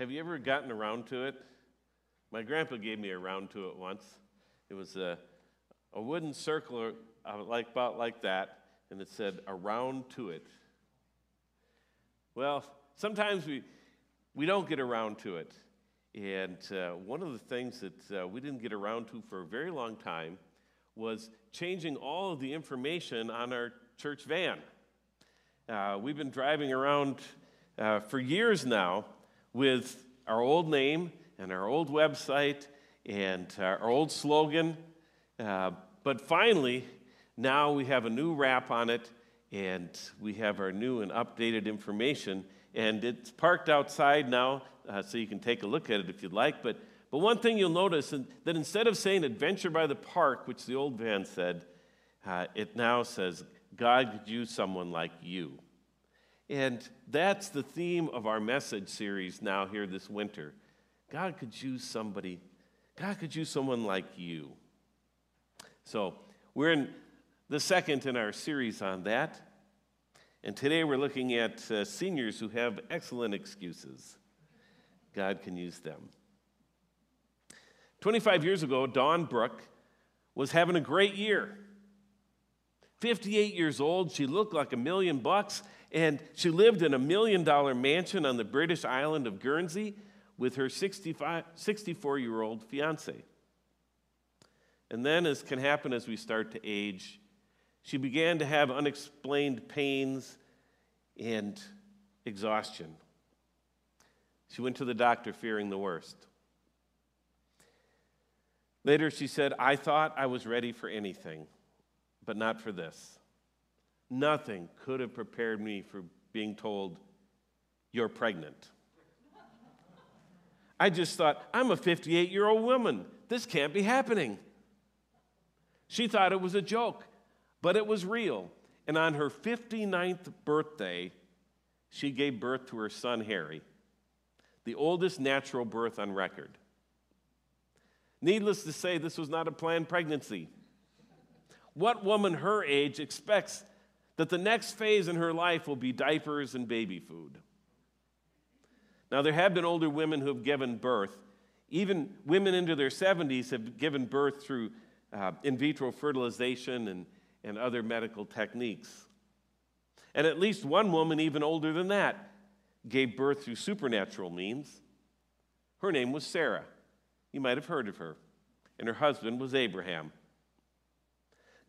Have you ever gotten around to it? My grandpa gave me a round to it once. It was a, a wooden circle uh, like about like that, and it said around to it. Well, sometimes we, we don't get around to it. And uh, one of the things that uh, we didn't get around to for a very long time was changing all of the information on our church van. Uh, we've been driving around uh, for years now with our old name and our old website and our old slogan. Uh, but finally, now we have a new wrap on it and we have our new and updated information. And it's parked outside now, uh, so you can take a look at it if you'd like. But, but one thing you'll notice is that instead of saying Adventure by the Park, which the old van said, uh, it now says, God could use someone like you. And that's the theme of our message series now here this winter. God could use somebody, God could use someone like you. So we're in the second in our series on that. And today we're looking at uh, seniors who have excellent excuses. God can use them. 25 years ago, Dawn Brooke was having a great year. 58 years old, she looked like a million bucks, and she lived in a million dollar mansion on the British island of Guernsey with her 64 year old fiance. And then, as can happen as we start to age, she began to have unexplained pains and exhaustion. She went to the doctor fearing the worst. Later, she said, I thought I was ready for anything, but not for this. Nothing could have prepared me for being told, You're pregnant. I just thought, I'm a 58 year old woman. This can't be happening. She thought it was a joke, but it was real. And on her 59th birthday, she gave birth to her son Harry, the oldest natural birth on record. Needless to say, this was not a planned pregnancy. What woman her age expects that the next phase in her life will be diapers and baby food? Now, there have been older women who have given birth. Even women into their 70s have given birth through uh, in vitro fertilization and, and other medical techniques. And at least one woman, even older than that, gave birth through supernatural means. Her name was Sarah. You might have heard of her. And her husband was Abraham.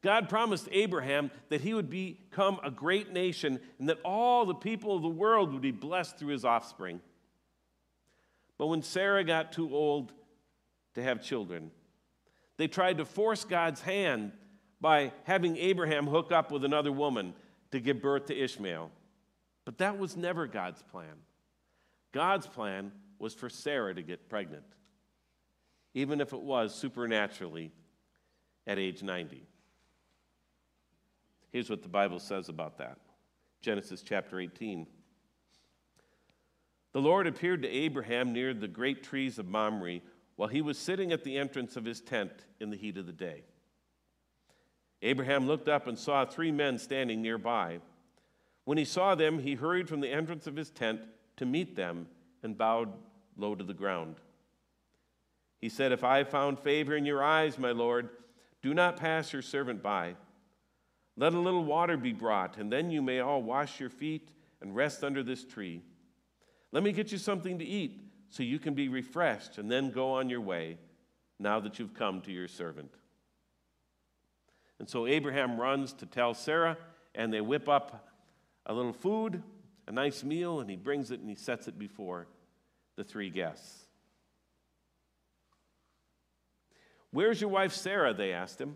God promised Abraham that he would become a great nation and that all the people of the world would be blessed through his offspring. But when Sarah got too old to have children, they tried to force God's hand by having Abraham hook up with another woman to give birth to Ishmael. But that was never God's plan. God's plan was for Sarah to get pregnant, even if it was supernaturally at age 90. Here's what the Bible says about that Genesis chapter 18. The Lord appeared to Abraham near the great trees of Mamre while he was sitting at the entrance of his tent in the heat of the day. Abraham looked up and saw three men standing nearby. When he saw them, he hurried from the entrance of his tent to meet them and bowed low to the ground. He said, If I found favor in your eyes, my Lord, do not pass your servant by. Let a little water be brought, and then you may all wash your feet and rest under this tree. Let me get you something to eat so you can be refreshed and then go on your way now that you've come to your servant. And so Abraham runs to tell Sarah, and they whip up a little food, a nice meal, and he brings it and he sets it before the three guests. Where's your wife Sarah? They asked him.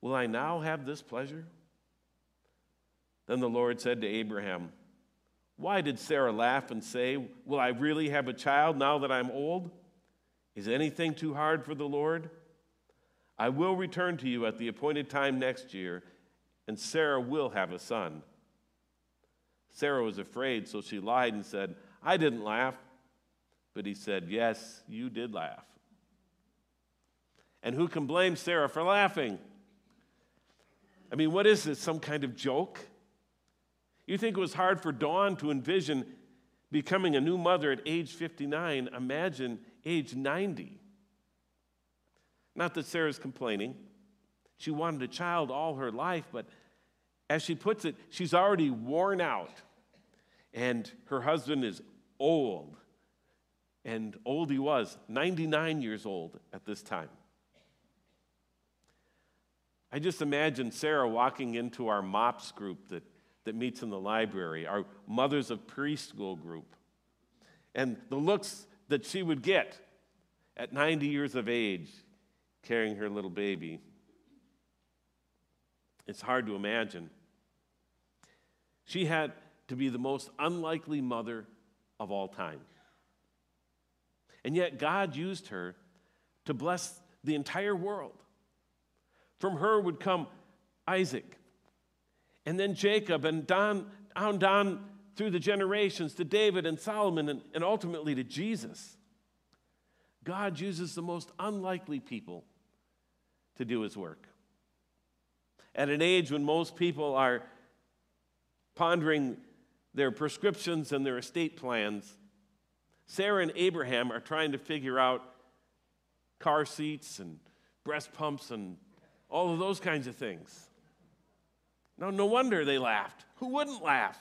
will I now have this pleasure? Then the Lord said to Abraham, Why did Sarah laugh and say, Will I really have a child now that I'm old? Is anything too hard for the Lord? I will return to you at the appointed time next year, and Sarah will have a son. Sarah was afraid, so she lied and said, I didn't laugh. But he said, Yes, you did laugh. And who can blame Sarah for laughing? I mean, what is this? Some kind of joke? You think it was hard for Dawn to envision becoming a new mother at age 59? Imagine age 90. Not that Sarah's complaining. She wanted a child all her life, but as she puts it, she's already worn out. And her husband is old. And old he was, 99 years old at this time. I just imagine Sarah walking into our MOPS group that, that meets in the library, our Mothers of Preschool group, and the looks that she would get at 90 years of age carrying her little baby. It's hard to imagine. She had to be the most unlikely mother of all time. And yet, God used her to bless the entire world. From her would come Isaac, and then Jacob, and down, down, down through the generations to David and Solomon, and, and ultimately to Jesus. God uses the most unlikely people to do his work. At an age when most people are pondering their prescriptions and their estate plans, Sarah and Abraham are trying to figure out car seats and breast pumps and all of those kinds of things. Now, no wonder they laughed. Who wouldn't laugh?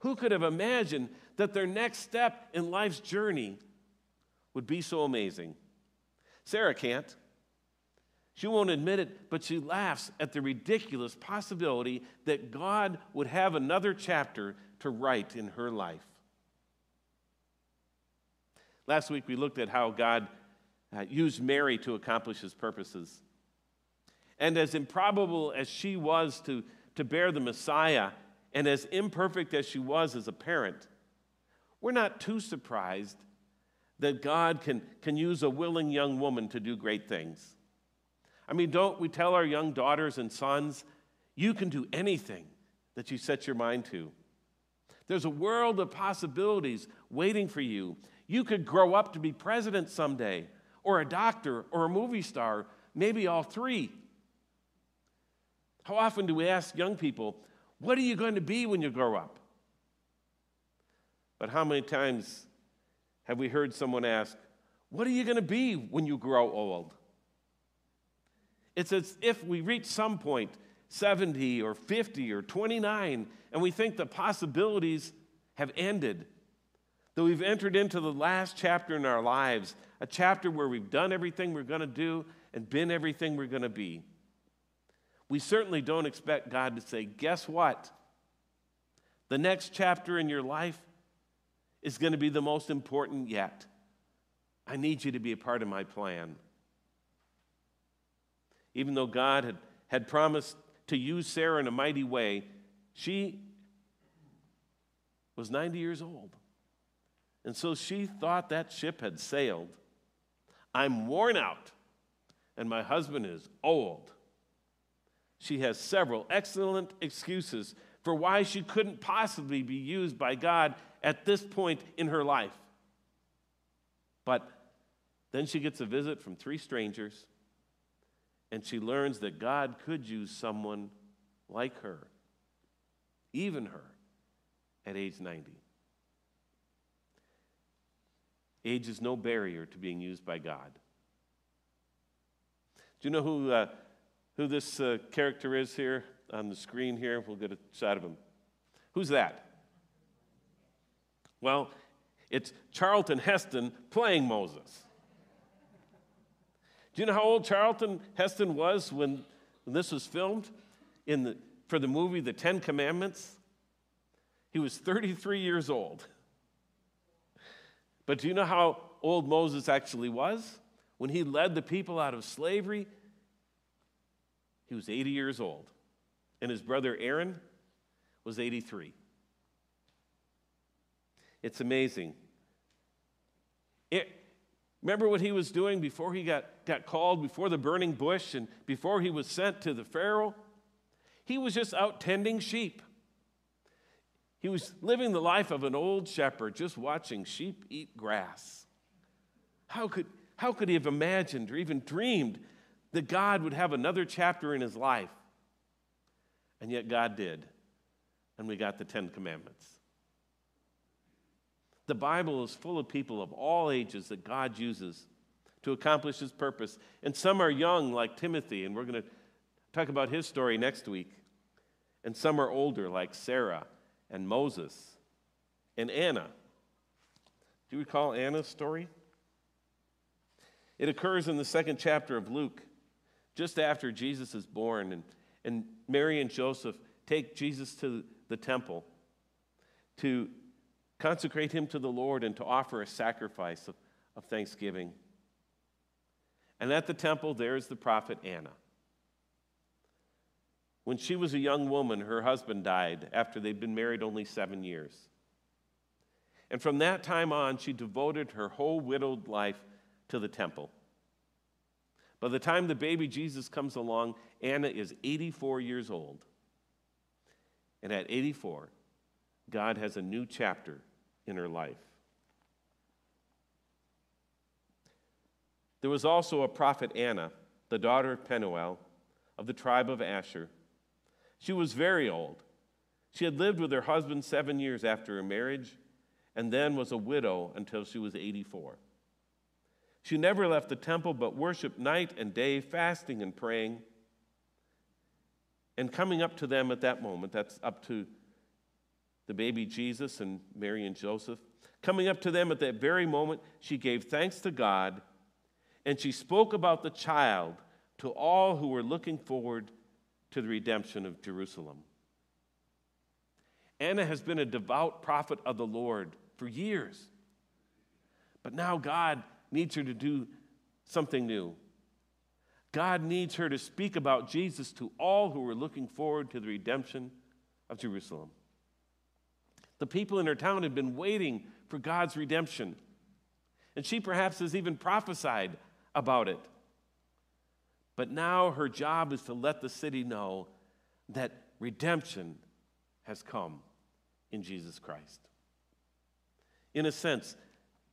Who could have imagined that their next step in life's journey would be so amazing? Sarah can't. She won't admit it, but she laughs at the ridiculous possibility that God would have another chapter to write in her life. Last week we looked at how God uh, used Mary to accomplish his purposes. And as improbable as she was to, to bear the Messiah, and as imperfect as she was as a parent, we're not too surprised that God can, can use a willing young woman to do great things. I mean, don't we tell our young daughters and sons, you can do anything that you set your mind to? There's a world of possibilities waiting for you. You could grow up to be president someday, or a doctor, or a movie star, maybe all three. How often do we ask young people, What are you going to be when you grow up? But how many times have we heard someone ask, What are you going to be when you grow old? It's as if we reach some point, 70 or 50 or 29, and we think the possibilities have ended. That we've entered into the last chapter in our lives, a chapter where we've done everything we're going to do and been everything we're going to be. We certainly don't expect God to say, Guess what? The next chapter in your life is going to be the most important yet. I need you to be a part of my plan even though God had, had promised to use Sarah in a mighty way, she was 90 years old. And so she thought that ship had sailed. I'm worn out, and my husband is old. She has several excellent excuses for why she couldn't possibly be used by God at this point in her life. But then she gets a visit from three strangers and she learns that God could use someone like her, even her, at age 90. Age is no barrier to being used by God. Do you know who, uh, who this uh, character is here on the screen here? We'll get a shot of him. Who's that? Well, it's Charlton Heston playing Moses. Do you know how old Charlton Heston was when, when this was filmed in the, for the movie The Ten Commandments? He was 33 years old. But do you know how old Moses actually was? When he led the people out of slavery, he was 80 years old. And his brother Aaron was 83. It's amazing. It, remember what he was doing before he got, got called, before the burning bush, and before he was sent to the Pharaoh? He was just out tending sheep. He was living the life of an old shepherd, just watching sheep eat grass. How could, how could he have imagined or even dreamed that God would have another chapter in his life? And yet God did. And we got the Ten Commandments. The Bible is full of people of all ages that God uses to accomplish his purpose. And some are young, like Timothy, and we're going to talk about his story next week. And some are older, like Sarah and Moses and Anna. Do you recall Anna's story? It occurs in the second chapter of Luke, just after Jesus is born, and, and Mary and Joseph take Jesus to the temple to consecrate him to the Lord and to offer a sacrifice of, of thanksgiving. And at the temple, there's the prophet Anna. When she was a young woman, her husband died after they'd been married only seven years. And from that time on, she devoted her whole widowed life to the temple. By the time the baby Jesus comes along, Anna is 84 years old. And at 84, God has a new chapter in her life. There was also a prophet Anna, the daughter of Penuel, of the tribe of Asher. She was very old. She had lived with her husband seven years after her marriage and then was a widow until she was 84. She never left the temple but worshiped night and day, fasting and praying. And coming up to them at that moment, that's up to the baby Jesus and Mary and Joseph. Coming up to them at that very moment, she gave thanks to God and she spoke about the child to all who were looking forward to the redemption of Jerusalem. Anna has been a devout prophet of the Lord for years. But now God needs her to do something new. God needs her to speak about Jesus to all who are looking forward to the redemption of Jerusalem. The people in her town had been waiting for God's redemption. And she perhaps has even prophesied about it. But now her job is to let the city know that redemption has come in Jesus Christ. In a sense,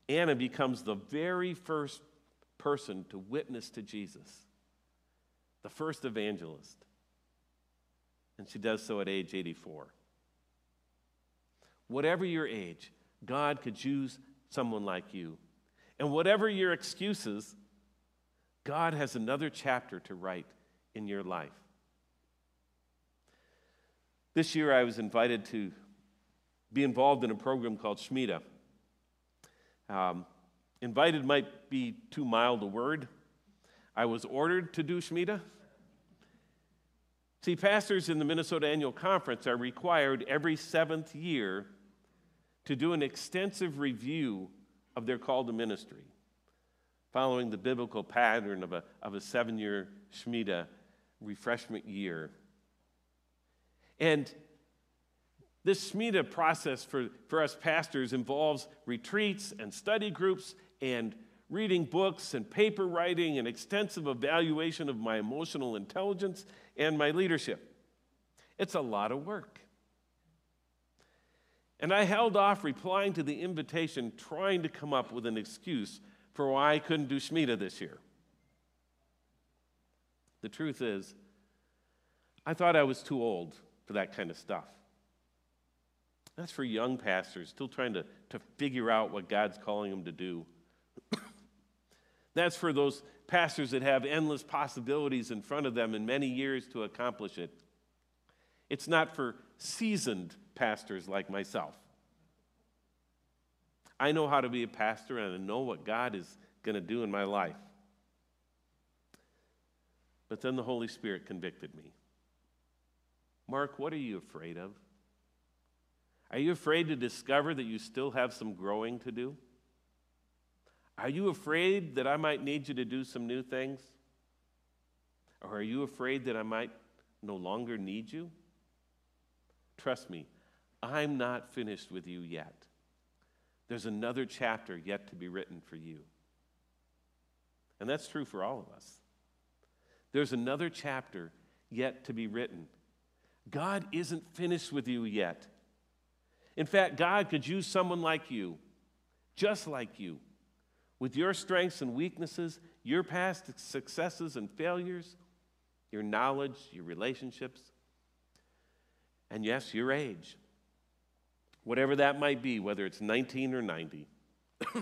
Anna becomes the very first person to witness to Jesus, the first evangelist. And she does so at age 84 whatever your age, God could use someone like you. And whatever your excuses, God has another chapter to write in your life. This year, I was invited to be involved in a program called Shmita. Um, invited might be too mild a word. I was ordered to do Shmita. See, pastors in the Minnesota Annual Conference are required every seventh year to do an extensive review of their call to ministry, following the biblical pattern of a, of a seven year Shemitah refreshment year. And this Shemitah process for, for us pastors involves retreats and study groups and reading books and paper writing and extensive evaluation of my emotional intelligence and my leadership. It's a lot of work. And I held off replying to the invitation, trying to come up with an excuse for why I couldn't do Shemitah this year. The truth is, I thought I was too old for that kind of stuff. That's for young pastors still trying to, to figure out what God's calling them to do. That's for those pastors that have endless possibilities in front of them and many years to accomplish it. It's not for seasoned pastors like myself. I know how to be a pastor and I know what God is going to do in my life. But then the Holy Spirit convicted me. Mark, what are you afraid of? Are you afraid to discover that you still have some growing to do? Are you afraid that I might need you to do some new things? Or are you afraid that I might no longer need you? Trust me, I'm not finished with you yet. there's another chapter yet to be written for you. And that's true for all of us. There's another chapter yet to be written. God isn't finished with you yet. In fact, God could use someone like you, just like you, with your strengths and weaknesses, your past successes and failures, your knowledge, your relationships, and yes, your age. Whatever that might be, whether it's 19 or 90.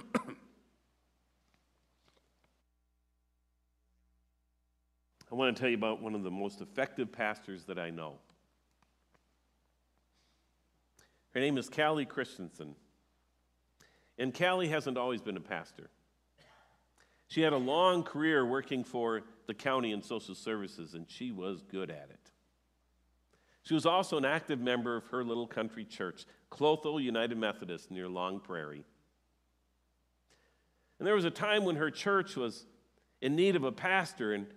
I want to tell you about one of the most effective pastors that I know. Her name is Callie Christensen. And Callie hasn't always been a pastor. She had a long career working for the county and social services, and she was good at it. She was also an active member of her little country church, Clotho United Methodist, near Long Prairie. And there was a time when her church was in need of a pastor, and,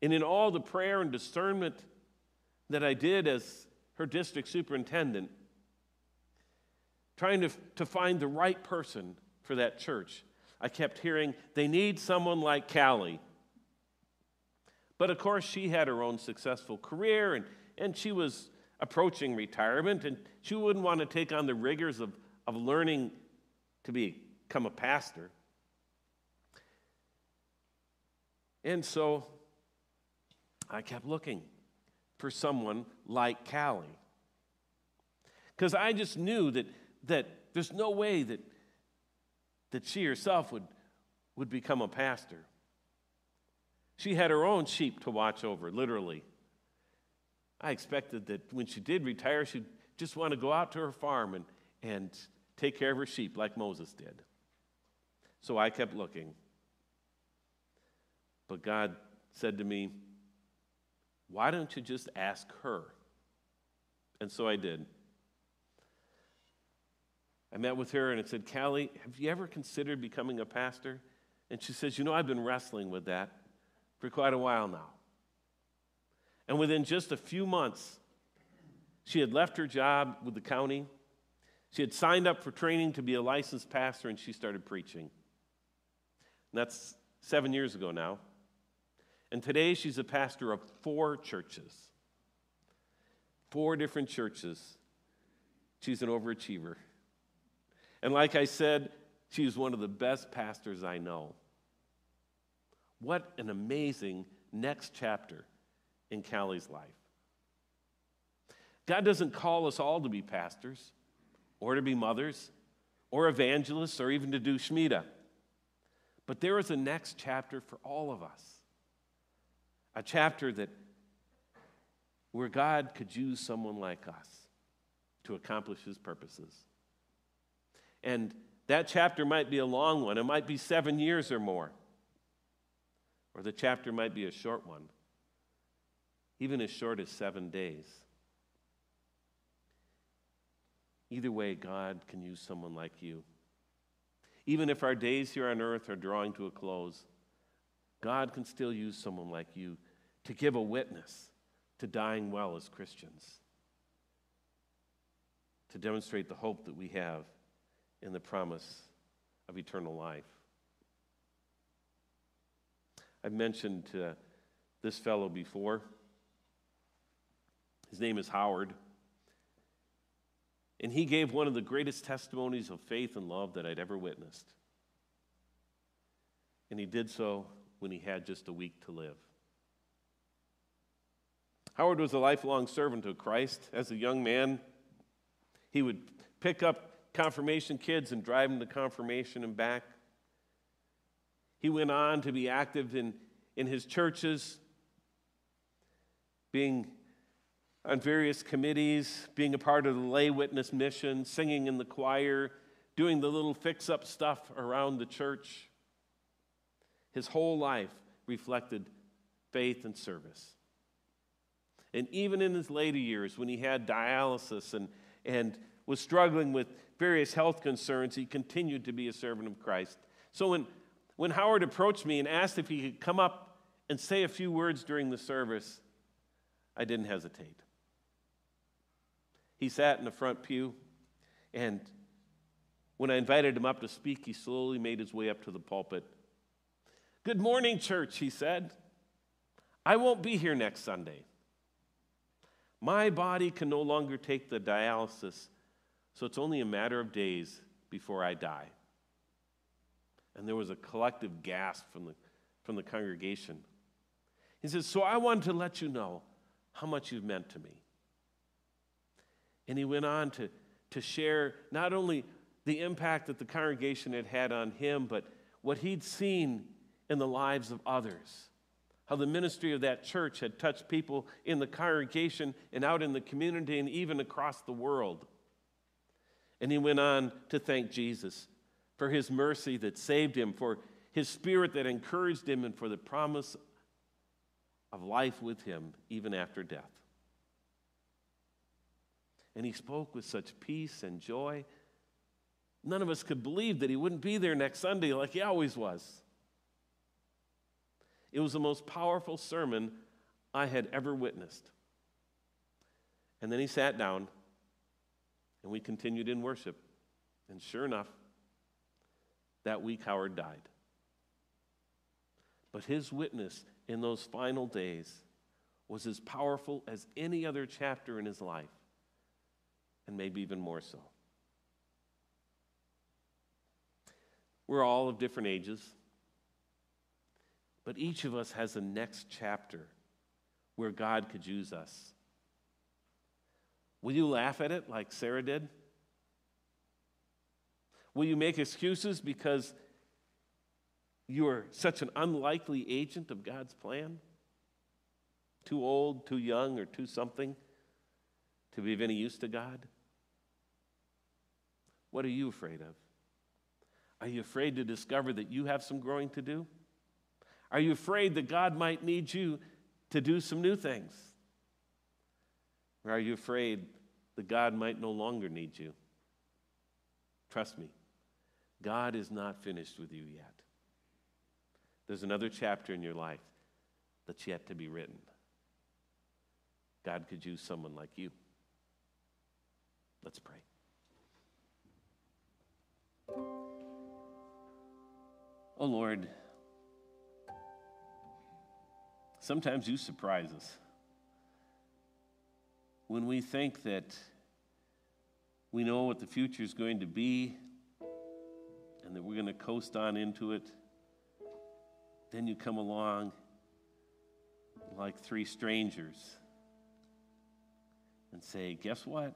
and in all the prayer and discernment that I did as her district superintendent, trying to, to find the right person for that church, I kept hearing, they need someone like Callie. But of course, she had her own successful career and, and she was approaching retirement, and she wouldn't want to take on the rigors of, of learning to become a pastor. And so I kept looking for someone like Callie. Because I just knew that, that there's no way that, that she herself would, would become a pastor. She had her own sheep to watch over, literally. I expected that when she did retire, she'd just want to go out to her farm and, and take care of her sheep like Moses did. So I kept looking. But God said to me, Why don't you just ask her? And so I did. I met with her and I said, Callie, have you ever considered becoming a pastor? And she says, You know, I've been wrestling with that for quite a while now. And within just a few months, she had left her job with the county. She had signed up for training to be a licensed pastor, and she started preaching. And that's seven years ago now. And today she's a pastor of four churches. Four different churches. She's an overachiever. And like I said, she's one of the best pastors I know. What an amazing next chapter in Callie's life. God doesn't call us all to be pastors or to be mothers or evangelists or even to do Shemitah. But there is a next chapter for all of us. A chapter that where God could use someone like us to accomplish his purposes. And that chapter might be a long one. It might be seven years or more. Or the chapter might be a short one even as short as seven days. Either way, God can use someone like you. Even if our days here on earth are drawing to a close, God can still use someone like you to give a witness to dying well as Christians, to demonstrate the hope that we have in the promise of eternal life. I've mentioned uh, this fellow before. His name is Howard. And he gave one of the greatest testimonies of faith and love that I'd ever witnessed. And he did so when he had just a week to live. Howard was a lifelong servant of Christ. As a young man, he would pick up confirmation kids and drive them to confirmation and back. He went on to be active in, in his churches, being on various committees, being a part of the lay witness mission, singing in the choir, doing the little fix up stuff around the church. His whole life reflected faith and service. And even in his later years, when he had dialysis and, and was struggling with various health concerns, he continued to be a servant of Christ. So when, when Howard approached me and asked if he could come up and say a few words during the service, I didn't hesitate. He sat in the front pew, and When I invited him up to speak, he slowly made his way up to the pulpit. Good morning, church, he said. I won't be here next Sunday. My body can no longer take the dialysis, so it's only a matter of days before I die. And there was a collective gasp from the, from the congregation. He says, So I wanted to let you know how much you've meant to me. And he went on to, to share not only the impact that the congregation had had on him, but what he'd seen in the lives of others. How the ministry of that church had touched people in the congregation and out in the community and even across the world. And he went on to thank Jesus for his mercy that saved him, for his spirit that encouraged him, and for the promise of life with him even after death. And he spoke with such peace and joy. None of us could believe that he wouldn't be there next Sunday like he always was. It was the most powerful sermon I had ever witnessed. And then he sat down and we continued in worship. And sure enough, that week Howard died. But his witness in those final days was as powerful as any other chapter in his life, and maybe even more so. We're all of different ages, but each of us has a next chapter where God could use us. Will you laugh at it like Sarah did? Will you make excuses because you are such an unlikely agent of God's plan? Too old, too young, or too something to be of any use to God? What are you afraid of? Are you afraid to discover that you have some growing to do? Are you afraid that God might need you to do some new things? Or are you afraid that God might no longer need you? Trust me, God is not finished with you yet. There's another chapter in your life that's yet to be written. God could use someone like you. Let's pray. Oh Lord, sometimes you surprise us. When we think that we know what the future is going to be, and that we're going to coast on into it. Then you come along like three strangers and say, Guess what?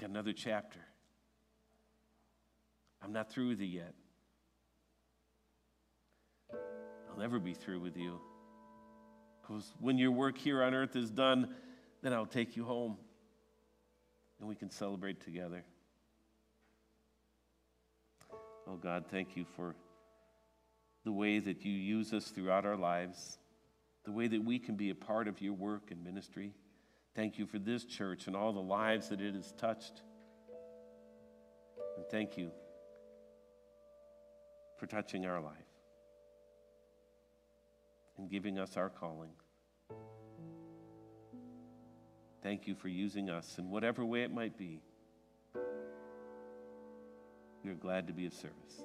Got another chapter. I'm not through with you yet. I'll never be through with you. Because when your work here on earth is done, then I'll take you home and we can celebrate together. Oh God, thank you for the way that you use us throughout our lives, the way that we can be a part of your work and ministry. Thank you for this church and all the lives that it has touched. And thank you for touching our life and giving us our calling. Thank you for using us in whatever way it might be. We are glad to be of service.